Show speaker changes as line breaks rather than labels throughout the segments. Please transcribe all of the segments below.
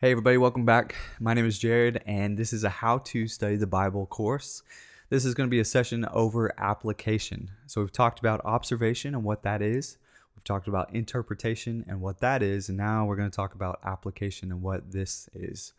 Hey, everybody, welcome back. My name is Jared, and this is a How to Study the Bible course. This is going to be a session over application. So, we've talked about observation and what that is, we've talked about interpretation and what that is, and now we're going to talk about application and what this is.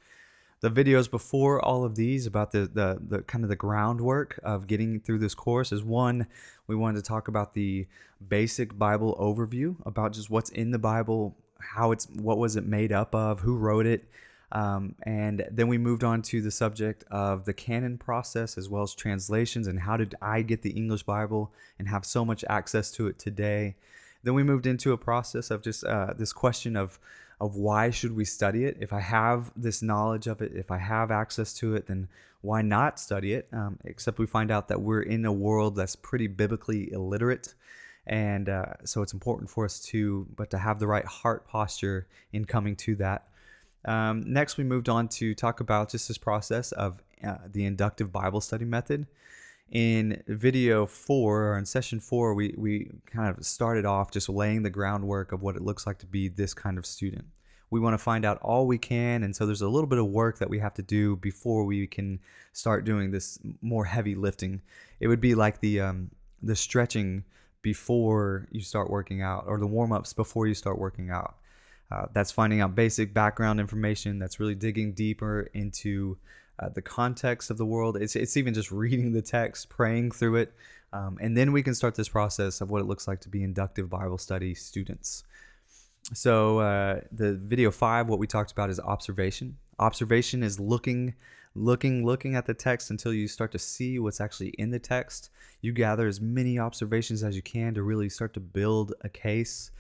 The videos before all of these about the, the, the kind of the groundwork of getting through this course is one, we wanted to talk about the basic Bible overview, about just what's in the Bible, how it's what was it made up of, who wrote it, um, and then we moved on to the subject of the canon process as well as translations and how did I get the English Bible and have so much access to it today. Then we moved into a process of just uh, this question of of why should we study it? If I have this knowledge of it, if I have access to it, then why not study it? Um, except we find out that we're in a world that's pretty biblically illiterate and uh, so it's important for us to but to have the right heart posture in coming to that. Um, next we moved on to talk about just this process of uh, the inductive bible study method. In video four or in session four we, we kind of started off just laying the groundwork of what it looks like to be this kind of student. We want to find out all we can and so there's a little bit of work that we have to do before we can start doing this more heavy lifting. It would be like the um, the stretching before you start working out or the warm ups before you start working out. Uh, that's finding out basic background information. That's really digging deeper into uh, the context of the world. It's, it's even just reading the text, praying through it. Um, and then we can start this process of what it looks like to be inductive Bible study students. So, uh, the video five, what we talked about is observation. Observation is looking looking looking at the text until you start to see what's actually in the text you gather as many observations as you can to really start to build a case.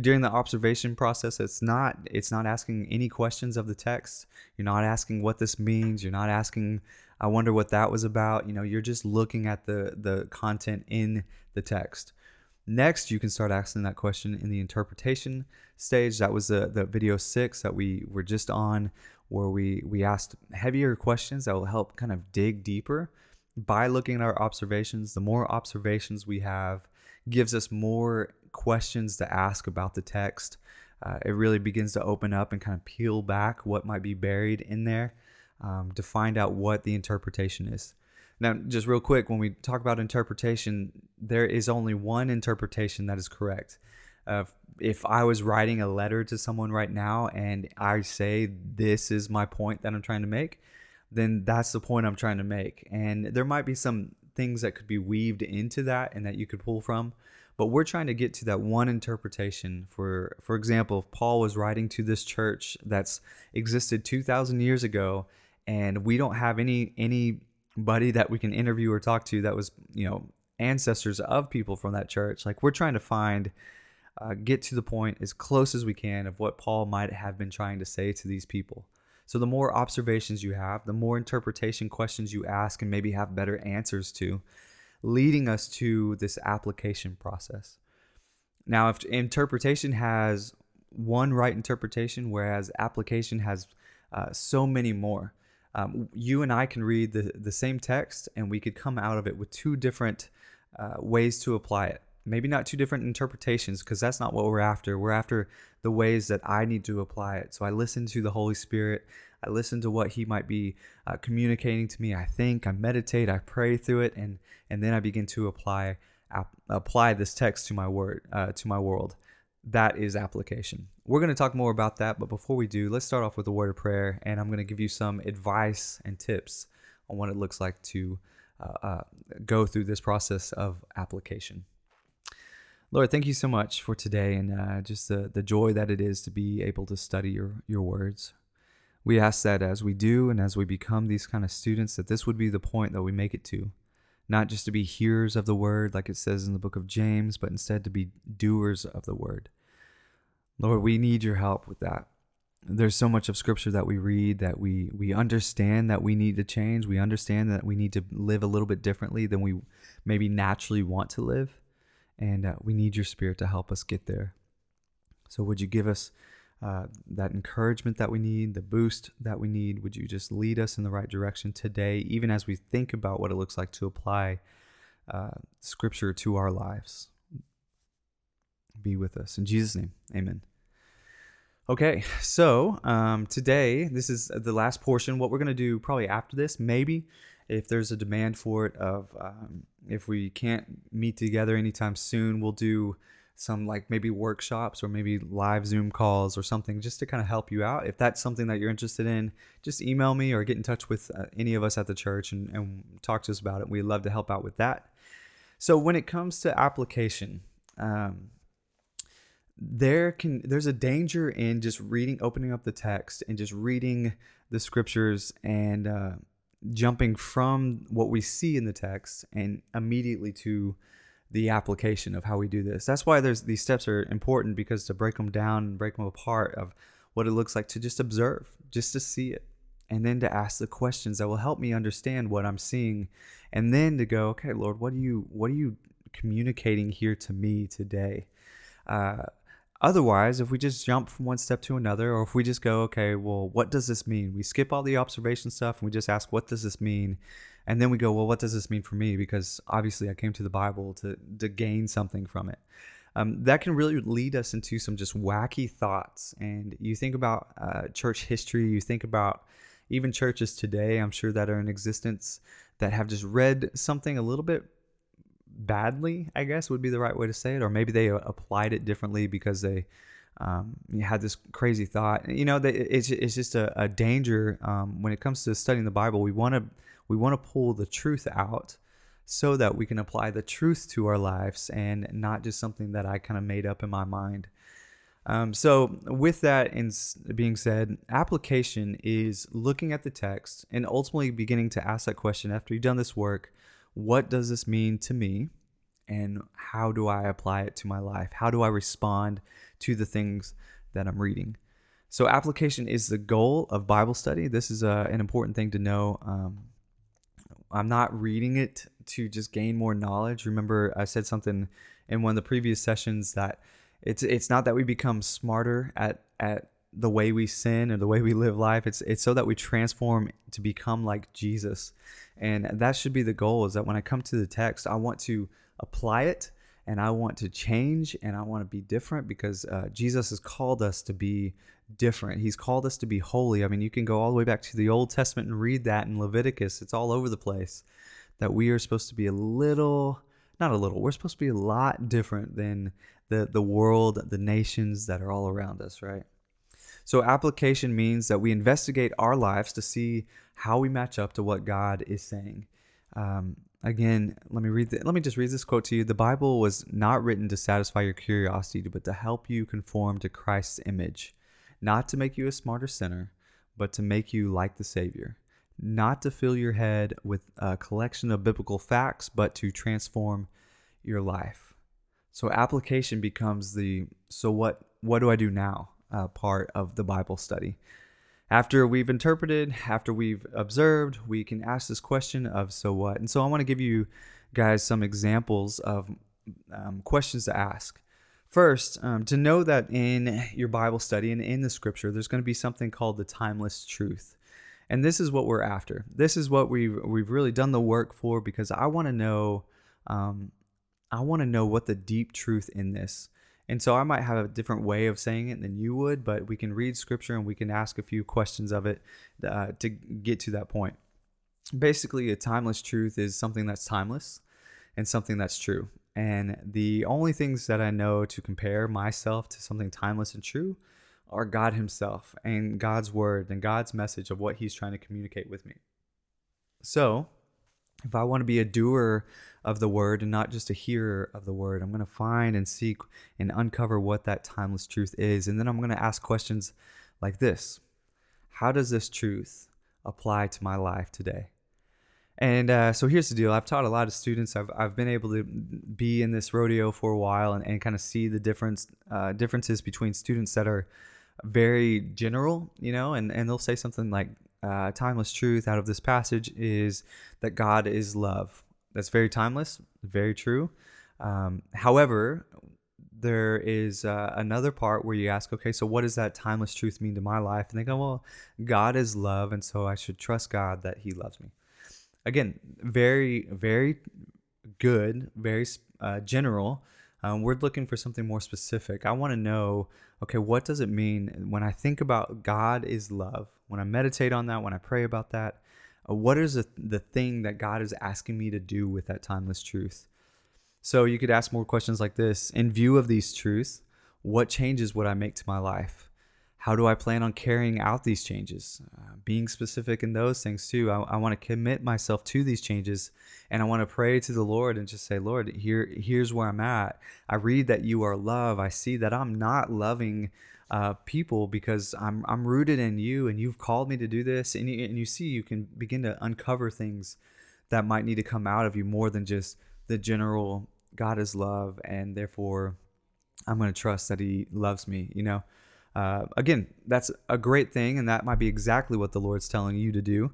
During the observation process it's not it's not asking any questions of the text. You're not asking what this means. You're not asking i wonder what that was about. You know you're just looking at the the content in the text. Next you can start asking that question in the interpretation stage. That was the, the video six that we were just on where we we asked heavier questions that will help kind of dig deeper by looking at our observations the more observations we have gives us more questions to ask about the text. Uh, it really begins to open up and kind of peel back what might be buried in there um, to find out what the interpretation is. Now just real quick when we talk about interpretation there is only one interpretation that is correct. Uh, if I was writing a letter to someone right now and I say this is my point that I'm trying to make, then that's the point I'm trying to make. And there might be some things that could be weaved into that and that you could pull from, but we're trying to get to that one interpretation. For for example, if Paul was writing to this church that's existed 2000 years ago and we don't have any anybody that we can interview or talk to that was, you know, ancestors of people from that church, like we're trying to find uh, get to the point as close as we can of what Paul might have been trying to say to these people. So, the more observations you have, the more interpretation questions you ask and maybe have better answers to, leading us to this application process. Now, if interpretation has one right interpretation, whereas application has uh, so many more, um, you and I can read the, the same text and we could come out of it with two different uh, ways to apply it maybe not two different interpretations because that's not what we're after. We're after the ways that I need to apply it. So I listen to the Holy Spirit. I listen to what He might be uh, communicating to me. I think, I meditate, I pray through it, and and then I begin to apply ap- apply this text to my word uh, to my world. That is application. We're going to talk more about that, but before we do, let's start off with a word of prayer, and I'm going to give you some advice and tips on what it looks like to uh, uh go through this process of application. Lord, thank you so much for today and uh, just the, the joy that it is to be able to study your, your words. We ask that as we do and as we become these kind of students, that this would be the point that we make it to. Not just to be hearers of the word, like it says in the book of James, but instead to be doers of the word. Lord, we need your help with that. There's so much of scripture that we read that we, we understand that we need to change. We understand that we need to live a little bit differently than we maybe naturally want to live and uh, we need your spirit to help us get there. So, would you give us uh, that encouragement that we need, the boost that we need? Would you just lead us in the right direction today, even as we think about what it looks like to apply uh, Scripture to our lives? Be with us. In Jesus' name, amen. Okay, so um, today, this is the last portion. What we're going to do probably after this, maybe if there's a demand for it, of um, if we can't meet together anytime soon, we'll do some like maybe workshops or maybe live Zoom calls or something just to kind of help you out. If that's something that you're interested in, just email me or get in touch with uh, any of us at the church and, and talk to us about it. We'd love to help out with that. So when it comes to application, um, there can there's a danger in just reading opening up the text and just reading the scriptures and uh, jumping from what we see in the text and immediately to the application of how we do this. That's why there's these steps are important because to break them down and break them apart of what it looks like to just observe just to see it and then to ask the questions that will help me understand what i'm seeing and then to go okay lord what are you what are you communicating here to me today? Uh, Otherwise, if we just jump from one step to another, or if we just go, okay, well, what does this mean? We skip all the observation stuff and we just ask, what does this mean? And then we go, well, what does this mean for me? Because obviously I came to the Bible to, to gain something from it. Um, that can really lead us into some just wacky thoughts. And you think about uh, church history, you think about even churches today, I'm sure that are in existence that have just read something a little bit badly, I guess would be the right way to say it, or maybe they uh, applied it differently because they um, had this crazy thought. You know, it's it's just a, a danger um, when it comes to studying the Bible. We want to we want to pull the truth out so that we can apply the truth to our lives and not just something that I kind of made up in my mind. Um, so, with that in being said, application is looking at the text and ultimately beginning to ask that question after you've done this work what does this mean to me? And how do I apply it to my life? How do I respond to the things that I'm reading? So, application is the goal of Bible study. This is uh, an important thing to know. Um, I'm not reading it to just gain more knowledge. Remember, I said something in one of the previous sessions that it's it's not that we become smarter at at the way we sin or the way we live life. It's it's so that we transform to become like Jesus. And that should be the goal is that when I come to the text, I want to apply it and I want to change and I want to be different because uh, Jesus has called us to be different. He's called us to be holy. I mean, you can go all the way back to the Old Testament and read that in Leviticus. It's all over the place that we are supposed to be a little, not a little, we're supposed to be a lot different than the, the world, the nations that are all around us, right? So, application means that we investigate our lives to see how we match up to what God is saying. Um, again, let me read. The, let me just read this quote to you. The Bible was not written to satisfy your curiosity, but to help you conform to Christ's image, not to make you a smarter sinner, but to make you like the Savior. Not to fill your head with a collection of biblical facts, but to transform your life. So application becomes the so what what do I do now? Uh, part of the Bible study. After we've interpreted, after we've observed, we can ask this question of so what? And so I want to give you guys some examples of um, questions to ask. First, um, to know that in your Bible study and in the scripture, there's going to be something called the timeless truth. And this is what we're after. This is what we've, we've really done the work for because I want to know. Um, I want to know what the deep truth in this and so I might have a different way of saying it than you would, but we can read scripture and we can ask a few questions of it uh, to get to that point. Basically, a timeless truth is something that's timeless and something that's true. And the only things that I know to compare myself to something timeless and true are God Himself and God's Word and God's message of what He's trying to communicate with me. So, if I want to be a doer of the word and not just a hearer of the word, I'm going to find and seek and uncover what that timeless truth is. And then I'm going to ask questions like this How does this truth apply to my life today? And uh, so here's the deal. I've taught a lot of students. I've, I've been able to be in this rodeo for a while and, and kind of see the difference uh, differences between students that are very general, you know, and, and they'll say something like, uh, timeless truth out of this passage is that God is love. That's very timeless, very true. Um, however, there is uh, another part where you ask, okay, so what does that timeless truth mean to my life? And they go, well, God is love, and so I should trust God that He loves me. Again, very, very good, very uh, general, Um, we're looking for something more specific. I want to know, okay, what does it mean when I think about God is love? When I meditate on that, when I pray about that, uh, what is the, the thing that God is asking me to do with that timeless truth? So you could ask more questions like this In view of these truths, what changes would I make to my life? How do I plan on carrying out these changes? Uh, being specific in those things too. I, I want to commit myself to these changes and I want to pray to the Lord and just say, Lord, here, here's where I'm at. I read that you are love. I see that I'm not loving uh, people because I'm I'm rooted in you and you've called me to do this and you, and you see you can begin to uncover things that might need to come out of you more than just the general God is love and therefore I'm going to trust that he loves me you know uh, again that's a great thing and that might be exactly what the Lord's telling you to do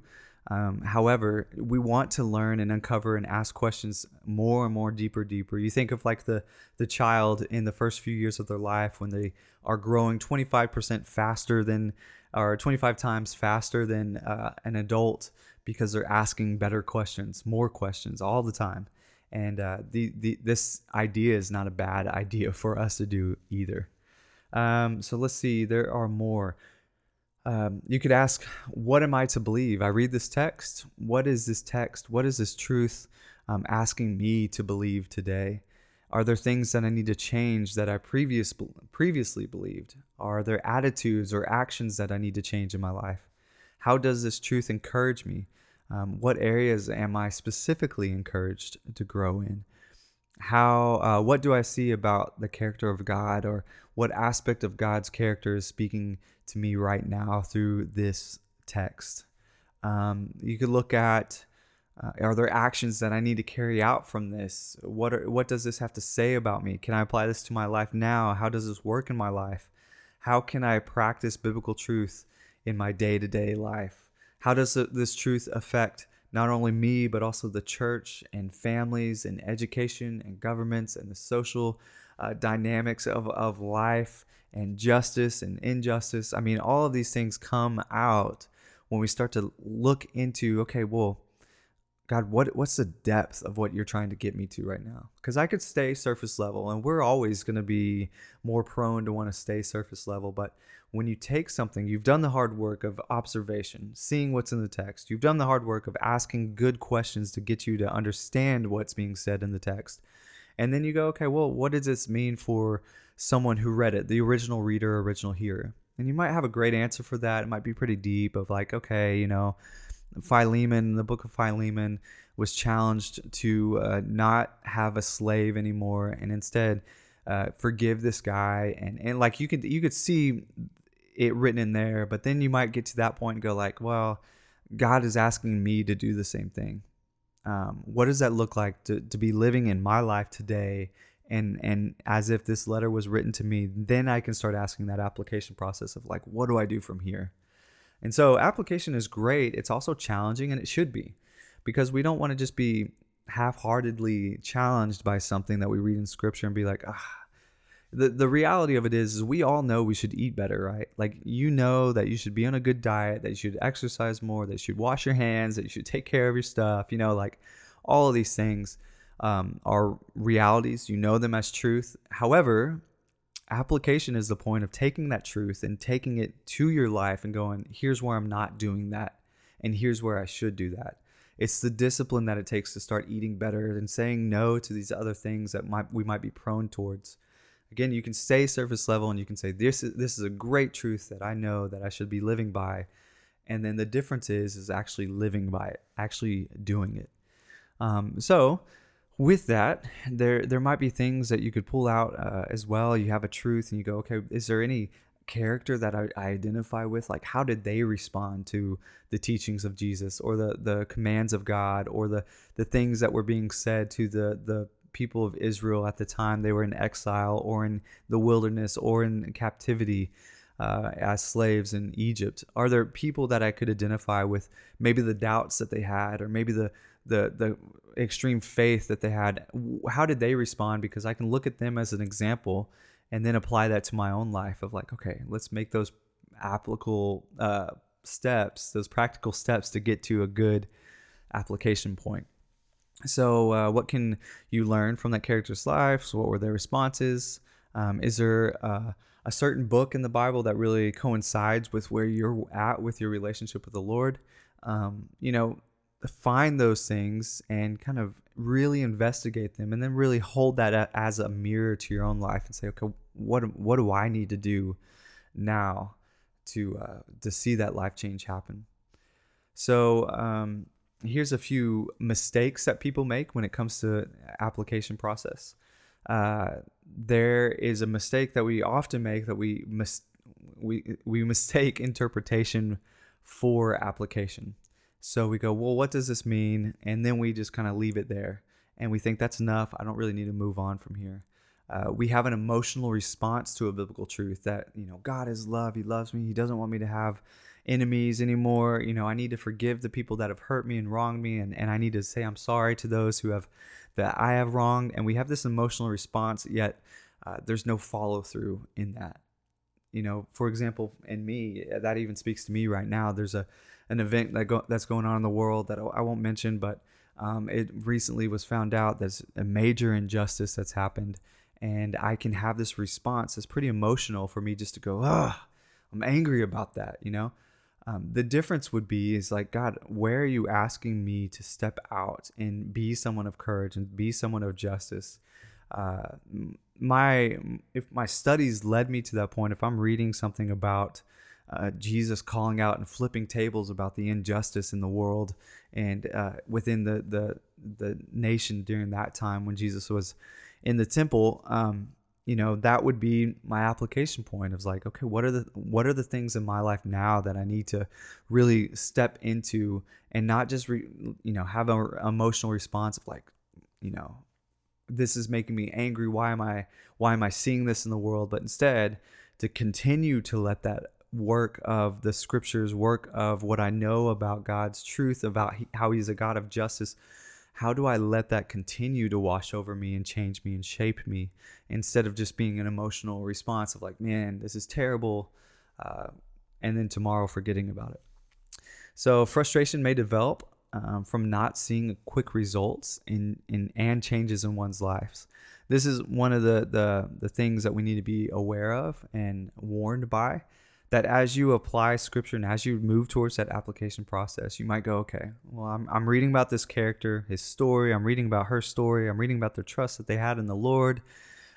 um, however, we want to learn and uncover and ask questions more and more deeper, deeper. You think of like the the child in the first few years of their life when they are growing 25% faster than, or 25 times faster than uh, an adult because they're asking better questions, more questions all the time. And uh, the, the this idea is not a bad idea for us to do either. Um, so let's see. There are more. Um, you could ask, What am I to believe? I read this text. What is this text? What is this truth um, asking me to believe today? Are there things that I need to change that I previous, previously believed? Are there attitudes or actions that I need to change in my life? How does this truth encourage me? Um, what areas am I specifically encouraged to grow in? How, uh, what do I see about the character of God, or what aspect of God's character is speaking to me right now through this text. Um, you could look at uh, are there actions that I need to carry out from this? What are, what does this have to say about me? Can I apply this to my life now? How does this work in my life? How can I practice biblical truth in my day to day life? How does this truth affect not only me, but also the church and families and education and governments and the social uh, dynamics of, of life and justice and injustice. I mean, all of these things come out when we start to look into, okay, well, God, what what's the depth of what you're trying to get me to right now? Because I could stay surface level, and we're always going to be more prone to want to stay surface level. But when you take something, you've done the hard work of observation, seeing what's in the text. You've done the hard work of asking good questions to get you to understand what's being said in the text. And then you go, okay, well, what does this mean for someone who read it, the original reader, original hearer? And you might have a great answer for that. It might be pretty deep of like, okay, you know, Philemon, the book of Philemon was challenged to uh, not have a slave anymore and instead uh, forgive this guy. And, and like you could, you could see it written in there, but then you might get to that point and go like, well, God is asking me to do the same thing um, what does that look like to, to be living in my life today? And and as if this letter was written to me then i can start asking that application process of like what do i do from here? And so application is great. It's also challenging and it should be because we don't want to just be half-heartedly challenged by something that we read in scripture and be like ah the the reality of it is, is we all know we should eat better, right? Like you know that you should be on a good diet, that you should exercise more, that you should wash your hands, that you should take care of your stuff, you know, like all of these things um, are realities. You know them as truth. However, application is the point of taking that truth and taking it to your life and going, here's where I'm not doing that, and here's where I should do that. It's the discipline that it takes to start eating better and saying no to these other things that might we might be prone towards. Again, you can stay surface level and you can say this is this is a great truth that I know that I should be living by. And then the difference is is actually living by it, actually doing it. Um, so with that, there there might be things that you could pull out uh, as well. You have a truth and you go, okay, is there any character that I, I, identify with? Like, how did they respond to the teachings of Jesus or the the commands of God or the the things that were being said to the the people of Israel at the time they were in exile or in the wilderness or in captivity uh, as slaves in Egypt? Are there people that I could identify with maybe the doubts that they had or maybe the the the extreme faith that they had? How did they respond? Because I can look at them as an example and then apply that to my own life of like, okay, let's make those applicable uh, steps, those practical steps to get to a good application point. So, uh, what can you learn from that character's life? So what were their responses? Um, is there uh, a certain book in the Bible that really coincides with where you're at with your relationship with the Lord? Um, you know, find those things and kind of really investigate them, and then really hold that as a mirror to your own life and say, okay, what what do I need to do now to uh, to see that life change happen? So um, here's a few mistakes that people make when it comes to application process. Uh, there is a mistake that we often make that we mis- we we mistake interpretation for application. So we go, well, what does this mean? And then we just kind of leave it there, and we think that's enough. I don't really need to move on from here. Uh, we have an emotional response to a biblical truth that you know God is love. He loves me. He doesn't want me to have enemies anymore. You know, I need to forgive the people that have hurt me and wronged me, and, and I need to say I'm sorry to those who have that I have wronged. And we have this emotional response, yet uh, there's no follow through in that. You know, for example, in me, that even speaks to me right now. There's a an event that go, that's going on in the world that I won't mention, but um, it recently was found out there's a major injustice that's happened, and I can have this response that's pretty emotional for me just to go, ah, I'm angry about that, you know. Um, the difference would be is like God, where are you asking me to step out and be someone of courage and be someone of justice? Uh, my if my studies led me to that point, if I'm reading something about uh, Jesus calling out and flipping tables about the injustice in the world and uh, within the the the nation during that time when Jesus was in the temple, um, you know that would be my application point of like okay what are the what are the things in my life now that i need to really step into and not just re, you know have an emotional response of like you know this is making me angry. Why am i why am i seeing this in the world? But instead to continue to let that work of the scriptures work of what i know about god's truth about how he's a god of justice how do I let that continue to wash over me and change me and shape me instead of just being an emotional response of like, man, this is terrible, uh, and then tomorrow forgetting about it. So frustration may develop um, from not seeing quick results in, in and changes in one's lives. This is one of the, the the things that we need to be aware of and warned by that as you apply scripture and as you move towards that application process, you might go, okay, well, I'm, I'm reading about this character, his story. I'm reading about her story. I'm reading about their trust that they had in the Lord.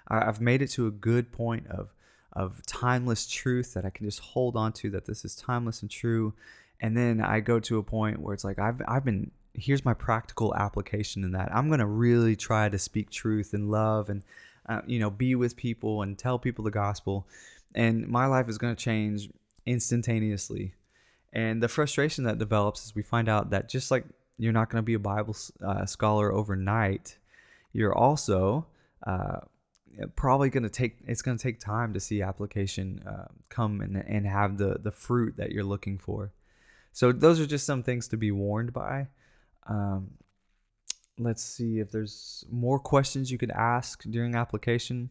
I've made it to a good point of, of timeless truth that I can just hold on to, that this is timeless and true. And then I go to a point where it's like, I've, I've been, here's my practical application in that. I'm going to really try to speak truth and love and, uh, you know, be with people and tell people the gospel and my life is going to change instantaneously. And the frustration that develops is we find out that just like you're not going to be a Bible uh, scholar overnight, you're also uh, probably going to take it's going to take time to see application uh, come and, and have the the fruit that you're looking for. So those are just some things to be warned by. Um, let's see if there's more questions you could ask during application.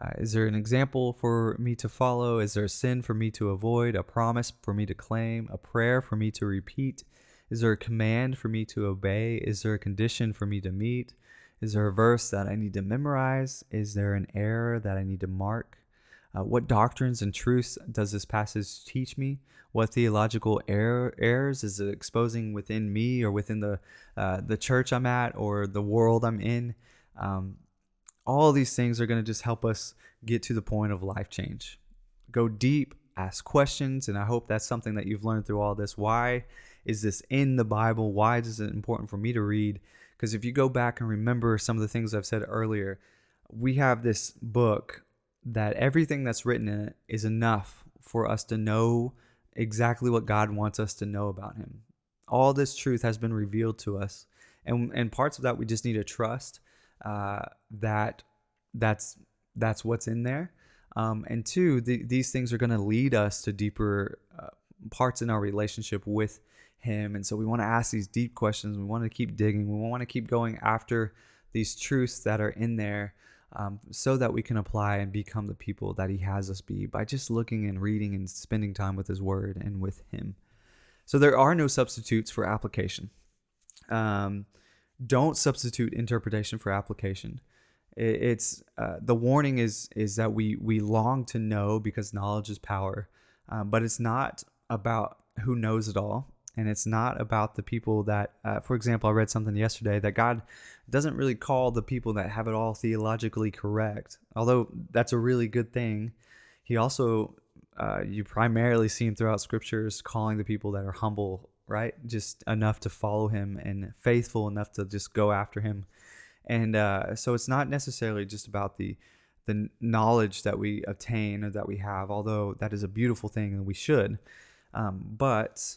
Uh, is there an example for me to follow? Is there a sin for me to avoid? A promise for me to claim? A prayer for me to repeat? Is there a command for me to obey? Is there a condition for me to meet? Is there a verse that I need to memorize? Is there an error that I need to mark? Uh, what doctrines and truths does this passage teach me? What theological error, errors is it exposing within me or within the uh, the church I'm at or the world I'm in? Um, all these things are going to just help us get to the point of life change. Go deep, ask questions, and I hope that's something that you've learned through all this. Why is this in the Bible? Why is it important for me to read? Because if you go back and remember some of the things I've said earlier, we have this book that everything that's written in it is enough for us to know exactly what God wants us to know about Him. All this truth has been revealed to us, and and parts of that we just need to trust uh, that that's that's what's in there. Um, and two, the, these things are going to lead us to deeper uh, parts in our relationship with Him. And so we want to ask these deep questions. We want to keep digging. We want to keep going after these truths that are in there um, so that we can apply and become the people that He has us be by just looking and reading and spending time with His Word and with Him. So there are no substitutes for application. Um, don't substitute interpretation for application. It's uh, the warning is is that we we long to know because knowledge is power, um, but it's not about who knows it all, and it's not about the people that, uh, for example, I read something yesterday that God doesn't really call the people that have it all theologically correct, although that's a really good thing. He also uh, you primarily see him throughout scriptures calling the people that are humble, right? Just enough to follow him and faithful enough to just go after him. And uh, so it's not necessarily just about the the knowledge that we obtain or that we have, although that is a beautiful thing and we should. Um, but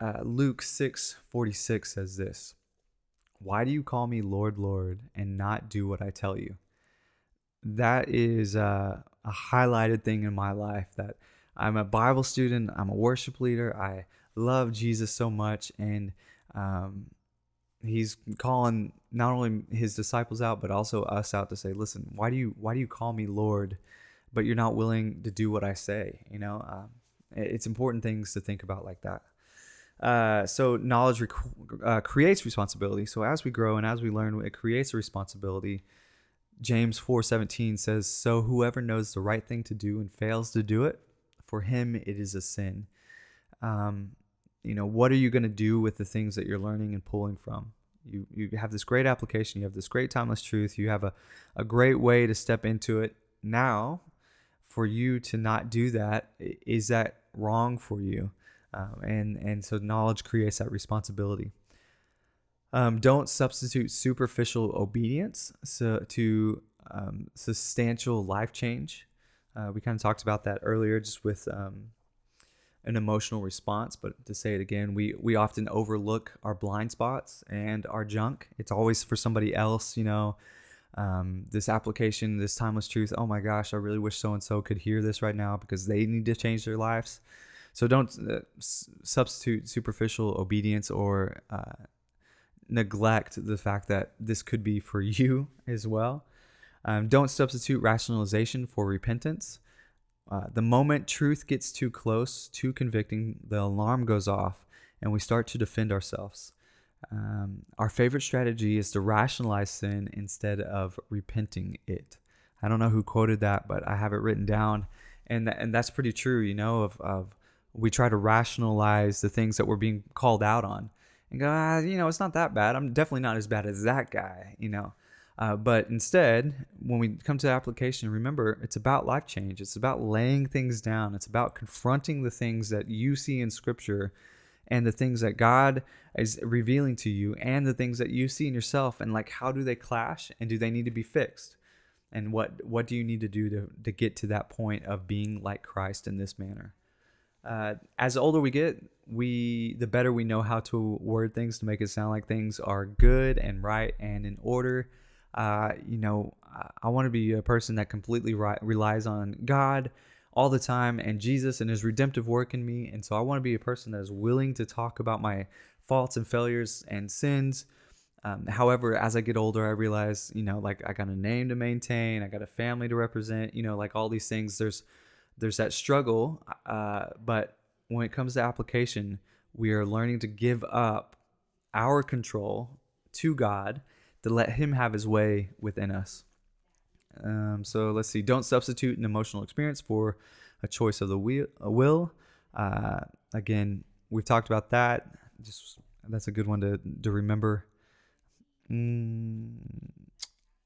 uh, Luke six forty six says this: "Why do you call me Lord, Lord, and not do what I tell you?" That is uh, a highlighted thing in my life. That I'm a Bible student, I'm a worship leader, I love Jesus so much, and um, he's calling not only his disciples out but also us out to say listen why do you why do you call me lord but you're not willing to do what i say? You know um, it's important things to think about like that. Uh, so knowledge rec- uh, creates responsibility. So as we grow and as we learn it creates a responsibility. James 4.17 says so whoever knows the right thing to do and fails to do it for him it is a sin. Um, you know what are you going to do with the things that you're learning and pulling from? You you have this great application you have this great timeless truth you have a, a great way to step into it. Now for you to not do that is that wrong for you? Um, and and so knowledge creates that responsibility. Um, don't substitute superficial obedience so to um, substantial life change. Uh, we kind of talked about that earlier just with um, an emotional response but to say it again we we often overlook our blind spots and our junk. It's always for somebody else you know? Um, this application this timeless truth oh my gosh i really wish so and so could hear this right now because they need to change their lives. So don't uh, s- substitute superficial obedience or uh, neglect the fact that this could be for you as well. Um, don't substitute rationalization for repentance uh, the moment truth gets too close, too convicting, the alarm goes off and we start to defend ourselves. Um, our favorite strategy is to rationalize sin instead of repenting it. I don't know who quoted that, but I have it written down, and th- and that's pretty true. You know, of of we try to rationalize the things that we're being called out on, and go, ah, you know, it's not that bad. I'm definitely not as bad as that guy. You know, uh, but instead, when we come to application, remember it's about life change. It's about laying things down. It's about confronting the things that you see in Scripture and the things that God is revealing to you and the things that you see in yourself and like how do they clash and do they need to be fixed? And what what do you need to do to, to get to that point of being like Christ in this manner? Uh, as older we get, we the better we know how to word things to make it sound like things are good and right and in order uh, you know, I want to be a person that completely relies on God all the time and Jesus and his redemptive work in me. And so I want to be a person that is willing to talk about my faults and failures and sins. Um, however, as I get older, I realize, you know, like I got a name to maintain, I got a family to represent, you know, like all these things. There's there's that struggle, uh, but when it comes to application, we are learning to give up our control to God to let Him have His way within us. Um, so let's see. Don't substitute an emotional experience for a choice of the will. Uh, again, we've talked about that. Just that's a good one to to remember. Mm,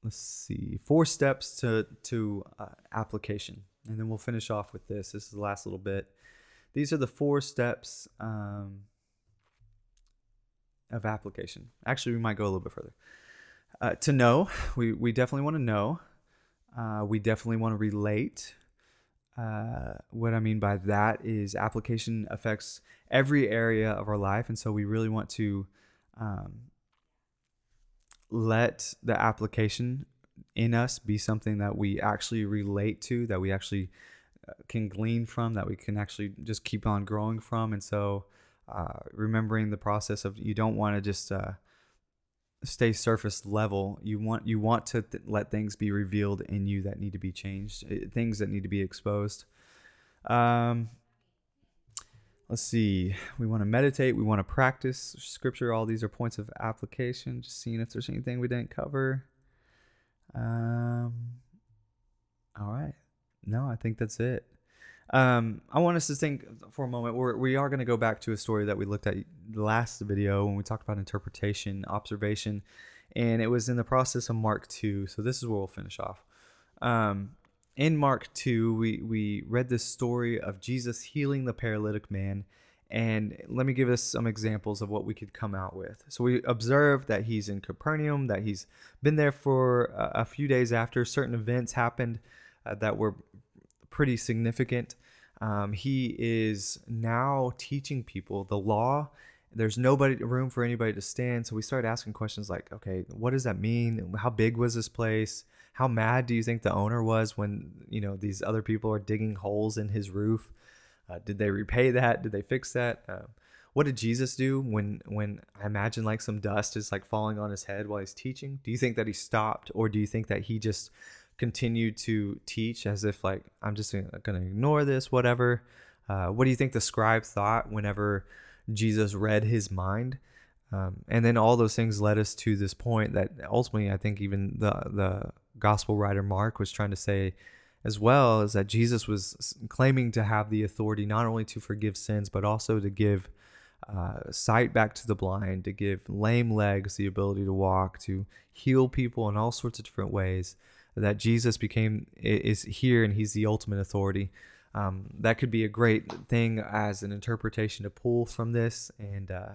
let's see. Four steps to to uh, application, and then we'll finish off with this. This is the last little bit. These are the four steps um, of application. Actually, we might go a little bit further. Uh, to know, we, we definitely want to know. Uh, we definitely want to relate. Uh, what I mean by that is application affects every area of our life. And so we really want to um, let the application in us be something that we actually relate to, that we actually uh, can glean from, that we can actually just keep on growing from. And so uh, remembering the process of you don't want to just uh, stay surface level. You want you want to th- let things be revealed in you that need to be changed, eh, things that need to be exposed. Um, let's see. We want to meditate. We want to practice scripture. All these are points of application. Just seeing if there's anything we didn't cover. Um, all right. No, I think that's it. Um, I want us to think for a moment. We're, we are going to go back to a story that we looked at last video when we talked about interpretation, observation, and it was in the process of Mark 2. So this is where we'll finish off. Um, in Mark 2, we, we read this story of Jesus healing the paralytic man. And let me give us some examples of what we could come out with. So we observed that he's in Capernaum, that he's been there for a, a few days after certain events happened uh, that were pretty significant. Um, he is now teaching people the law. There's nobody room for anybody to stand. So we started asking questions like, okay, what does that mean? How big was this place? How mad do you think the owner was when you know these other people are digging holes in his roof? Uh, did they repay that? Did they fix that? Uh, what did Jesus do when when I imagine like some dust is like falling on his head while he's teaching? Do you think that he stopped, or do you think that he just continue to teach as if like I'm just to ignore this, whatever. Uh, what do you think the scribe thought whenever Jesus read his mind? Um, and then all those things led us to this point that ultimately I think even the the gospel writer Mark was trying to say as well is that Jesus was claiming to have the authority not only to forgive sins but also to give uh, sight back to the blind, to give lame legs the ability to walk, to heal people in all sorts of different ways that Jesus became is here and he's the ultimate authority. Um, that could be a great thing as an interpretation to pull from this, and uh,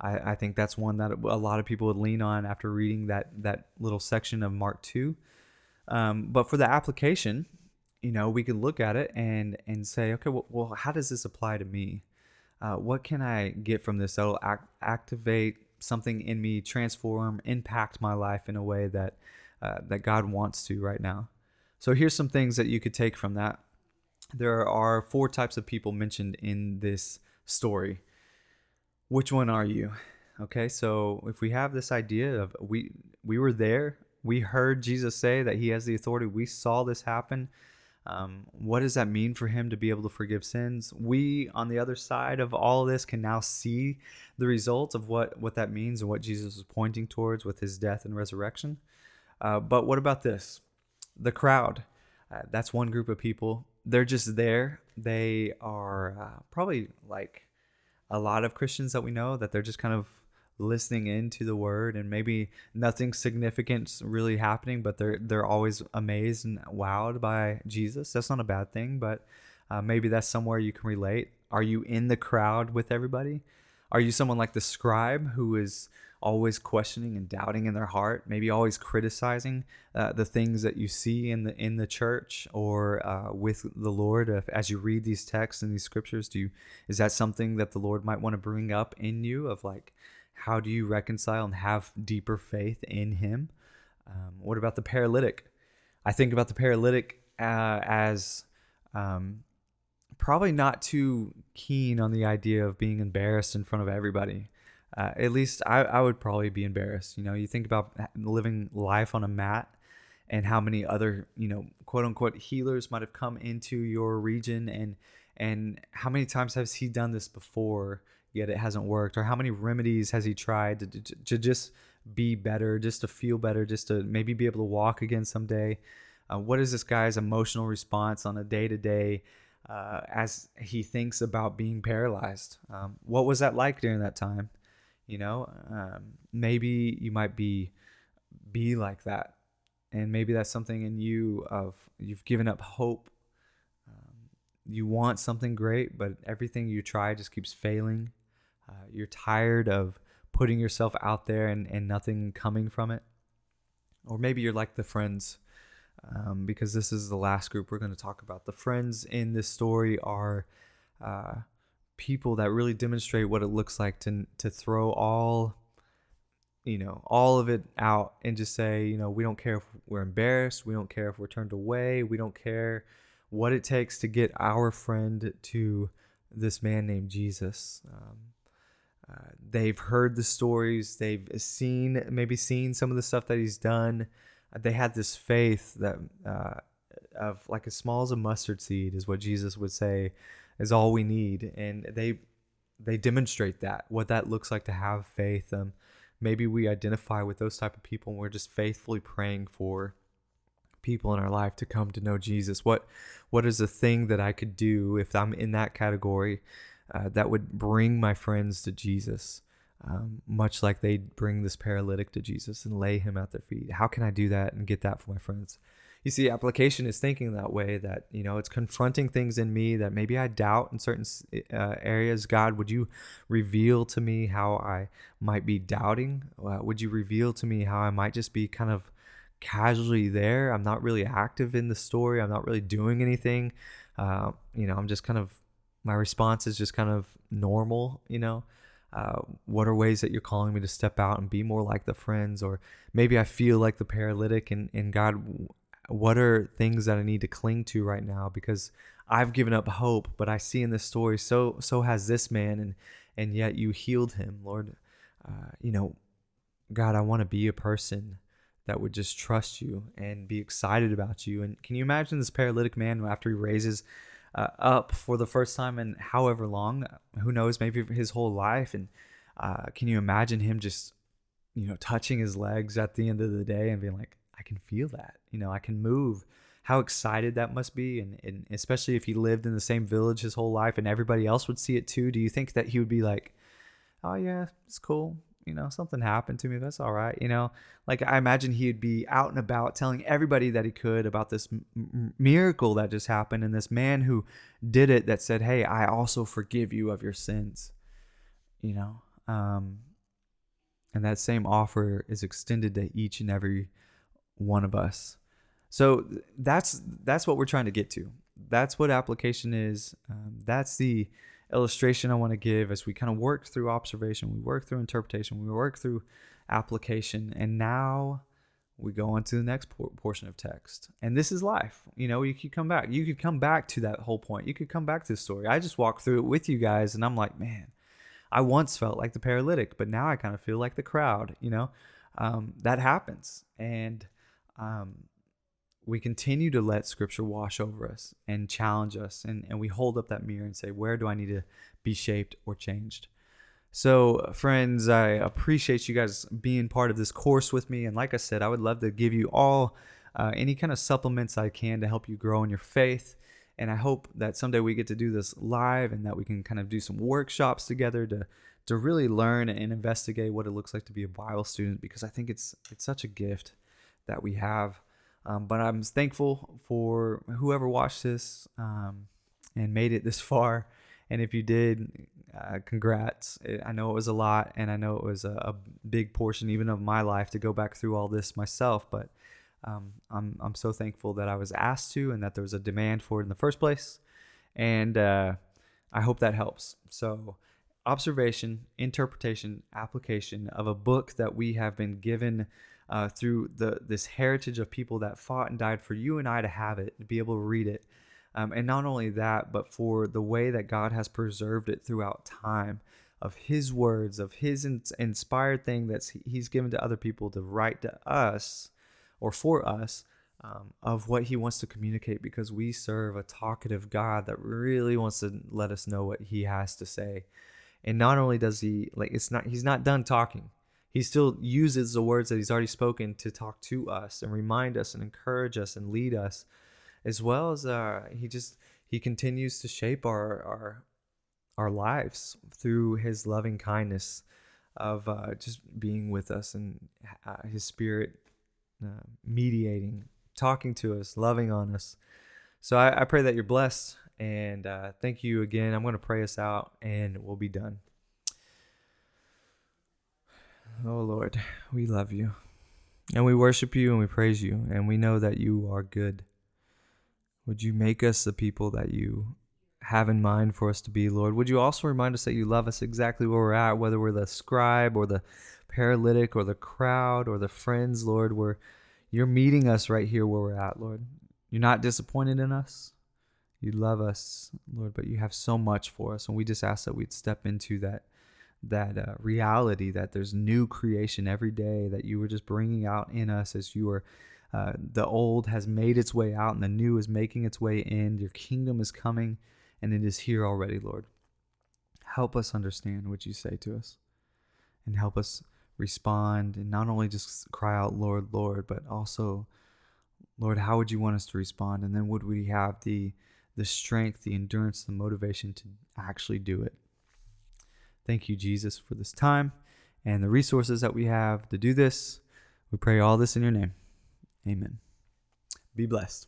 I, I, think that's one that a lot of people would lean on after reading that that little section of Mark two. Um, but for the application, you know, we can look at it and and say, okay, well, well how does this apply to me? Uh, what can I get from this that'll act, activate something in me, transform, impact my life in a way that uh, that God wants to right now. So here's some things that you could take from that. There are four types of people mentioned in this story. Which one are you? Okay, so if we have this idea of we we were there, we heard Jesus say that he has the authority, we saw this happen. Um, what does that mean for him to be able to forgive sins? We, on the other side of all of this, can now see the results of what, what that means and what Jesus is pointing towards with his death and resurrection. Uh, but what about this? The crowd. Uh, that's one group of people. They're just there. They are uh, probably like a lot of Christians that we know that they're just kind of listening into the word and maybe nothing significant really happening, but they're they're always amazed and wowed by Jesus. That's not a bad thing, but uh, maybe that's somewhere you can relate. Are you in the crowd with everybody? Are you someone like the scribe who is always questioning and doubting in their heart, maybe always criticizing uh, the things that you see in the in the church or uh, with the Lord. If, as you read these texts and these scriptures, do you is that something that the Lord might want to bring up in you of like how do you reconcile and have deeper faith in Him? Um, what about the paralytic? I think about the paralytic uh, as um, probably not too keen on the idea of being embarrassed in front of everybody. Uh, at least I, I would probably be embarrassed. You know, you think about living life on a mat and how many other, you know, quote unquote healers might have come into your region and and how many times has he done this before yet it hasn't worked? Or how many remedies has he tried to, to, to just be better just to feel better just to maybe be able to walk again someday? Uh, what is this guy's emotional response on a day-to-day uh, as he thinks about being paralyzed. Um, what was that like during that time? You know um, maybe you might be be like that. And maybe that's something in you of you've given up hope. Um, you want something great but everything you try just keeps failing. Uh, you're tired of putting yourself out there and, and nothing coming from it. Or maybe you're like the friends um, because this is the last group we're going to talk about. The friends in this story are uh, people that really demonstrate what it looks like to to throw all you know all of it out and just say you know we don't care if we're embarrassed. We don't care if we're turned away. We don't care what it takes to get our friend to this man named jesus. Um, uh, they've heard the stories. They've seen maybe seen some of the stuff that he's done they had this faith that uh, of like as small as a mustard seed is what jesus would say is all we need. And they they demonstrate that what that looks like to have faith. Um, maybe we identify with those type of people and we're just faithfully praying for people in our life to come to know Jesus. What what is a thing that I could do if I'm in that category uh, that would bring my friends to Jesus? Um, much like they bring this paralytic to Jesus and lay him at their feet. How can I do that and get that for my friends? You see, application is thinking that way that, you know, it's confronting things in me that maybe I doubt in certain uh, areas. God, would you reveal to me how I might be doubting? Uh, would you reveal to me how I might just be kind of casually there? I'm not really active in the story. I'm not really doing anything. Uh, you know, I'm just kind of, my response is just kind of normal, you know? Uh, what are ways that you're calling me to step out and be more like the friends or maybe i feel like the paralytic and, and god what are things that I need to cling to right now because I've given up hope, but I see in this story so so has this man and and yet you healed him, Lord. Uh, you know, God, I want to be a person that would just trust you and be excited about you. And can you imagine this paralytic man after he raises uh, up for the first time in however long, who knows, maybe his whole life? And uh, can you imagine him just, you know, touching his legs at the end of the day and being like, I can feel that. You know, I can move. How excited that must be, and, and especially if he lived in the same village his whole life and everybody else would see it too. Do you think that he would be like, "Oh yeah, it's cool," you know, something happened to me. That's all right. You know, like I imagine he'd be out and about telling everybody that he could about this m- miracle that just happened and this man who did it that said, Hey, I also forgive you of your sins. You know, um, and that same offer is extended to each and every one of us. So that's that's what we're trying to get to. That's what application is. Um, that's the illustration I want to give as we kind of work through observation, we work through interpretation, we work through application, and now we go on to the next por- portion of text. And this is life. You know, you could come back. You could come back to that whole point. You could come back to the story. I just walked through it with you guys, and I'm like, man, I once felt like the paralytic, but now I kind of feel like the crowd. You know, um, that happens, and um, we continue to let scripture wash over us and challenge us and, and we hold up that mirror and say where do i need to be shaped or changed so friends i appreciate you guys being part of this course with me and like i said i would love to give you all uh, any kind of supplements i can to help you grow in your faith and i hope that someday we get to do this live and that we can kind of do some workshops together to to really learn and investigate what it looks like to be a bible student because i think it's it's such a gift that we have. Um, but I'm thankful for whoever watched this um, and made it this far. And if you did, uh, congrats. I know it was a lot, and I know it was a, a, big portion even of my life to go back through all this myself. But um, I'm I'm so thankful that I was asked to, and that there was a demand for it in the first place. And uh, I hope that helps. So observation, interpretation, application of a book that we have been given uh, through the this heritage of people that fought and died for you and I to have it, to be able to read it. Um, and not only that, but for the way that God has preserved it throughout time of His words, of His in- inspired thing that He's given to other people to write to us or for us um, of what He wants to communicate because we serve a talkative God that really wants to let us know what He has to say. And not only does He, like, it's not, He's not done talking he still uses the words that he's already spoken to talk to us and remind us and encourage us and lead us as well as uh, he just he continues to shape our our our lives through his loving kindness of uh, just being with us and uh, his spirit uh, mediating talking to us loving on us. So I, I pray that you're blessed and uh, thank you again. I'm going to pray us out and we'll be done Oh Lord, we love you. And we worship you and we praise you. And we know that you are good. Would you make us the people that you have in mind for us to be, Lord? Would you also remind us that you love us exactly where we're at, whether we're the scribe or the paralytic or the crowd or the friends, Lord, where you're meeting us right here where we're at, Lord. You're not disappointed in us. You love us, Lord, but you have so much for us. And we just ask that we'd step into that that uh, reality that there's new creation every day that you were just bringing out in us as you were uh, the old has made its way out and the new is making its way in your kingdom is coming and it is here already lord Help us understand what you say to us and help us respond and not only just cry out, Lord, Lord, but also, Lord, how would you want us to respond? And then would we have the the strength, the endurance, the motivation to actually do it? Thank you, Jesus, for this time and the resources that we have to do this. We pray all this in your name. Amen. Be blessed.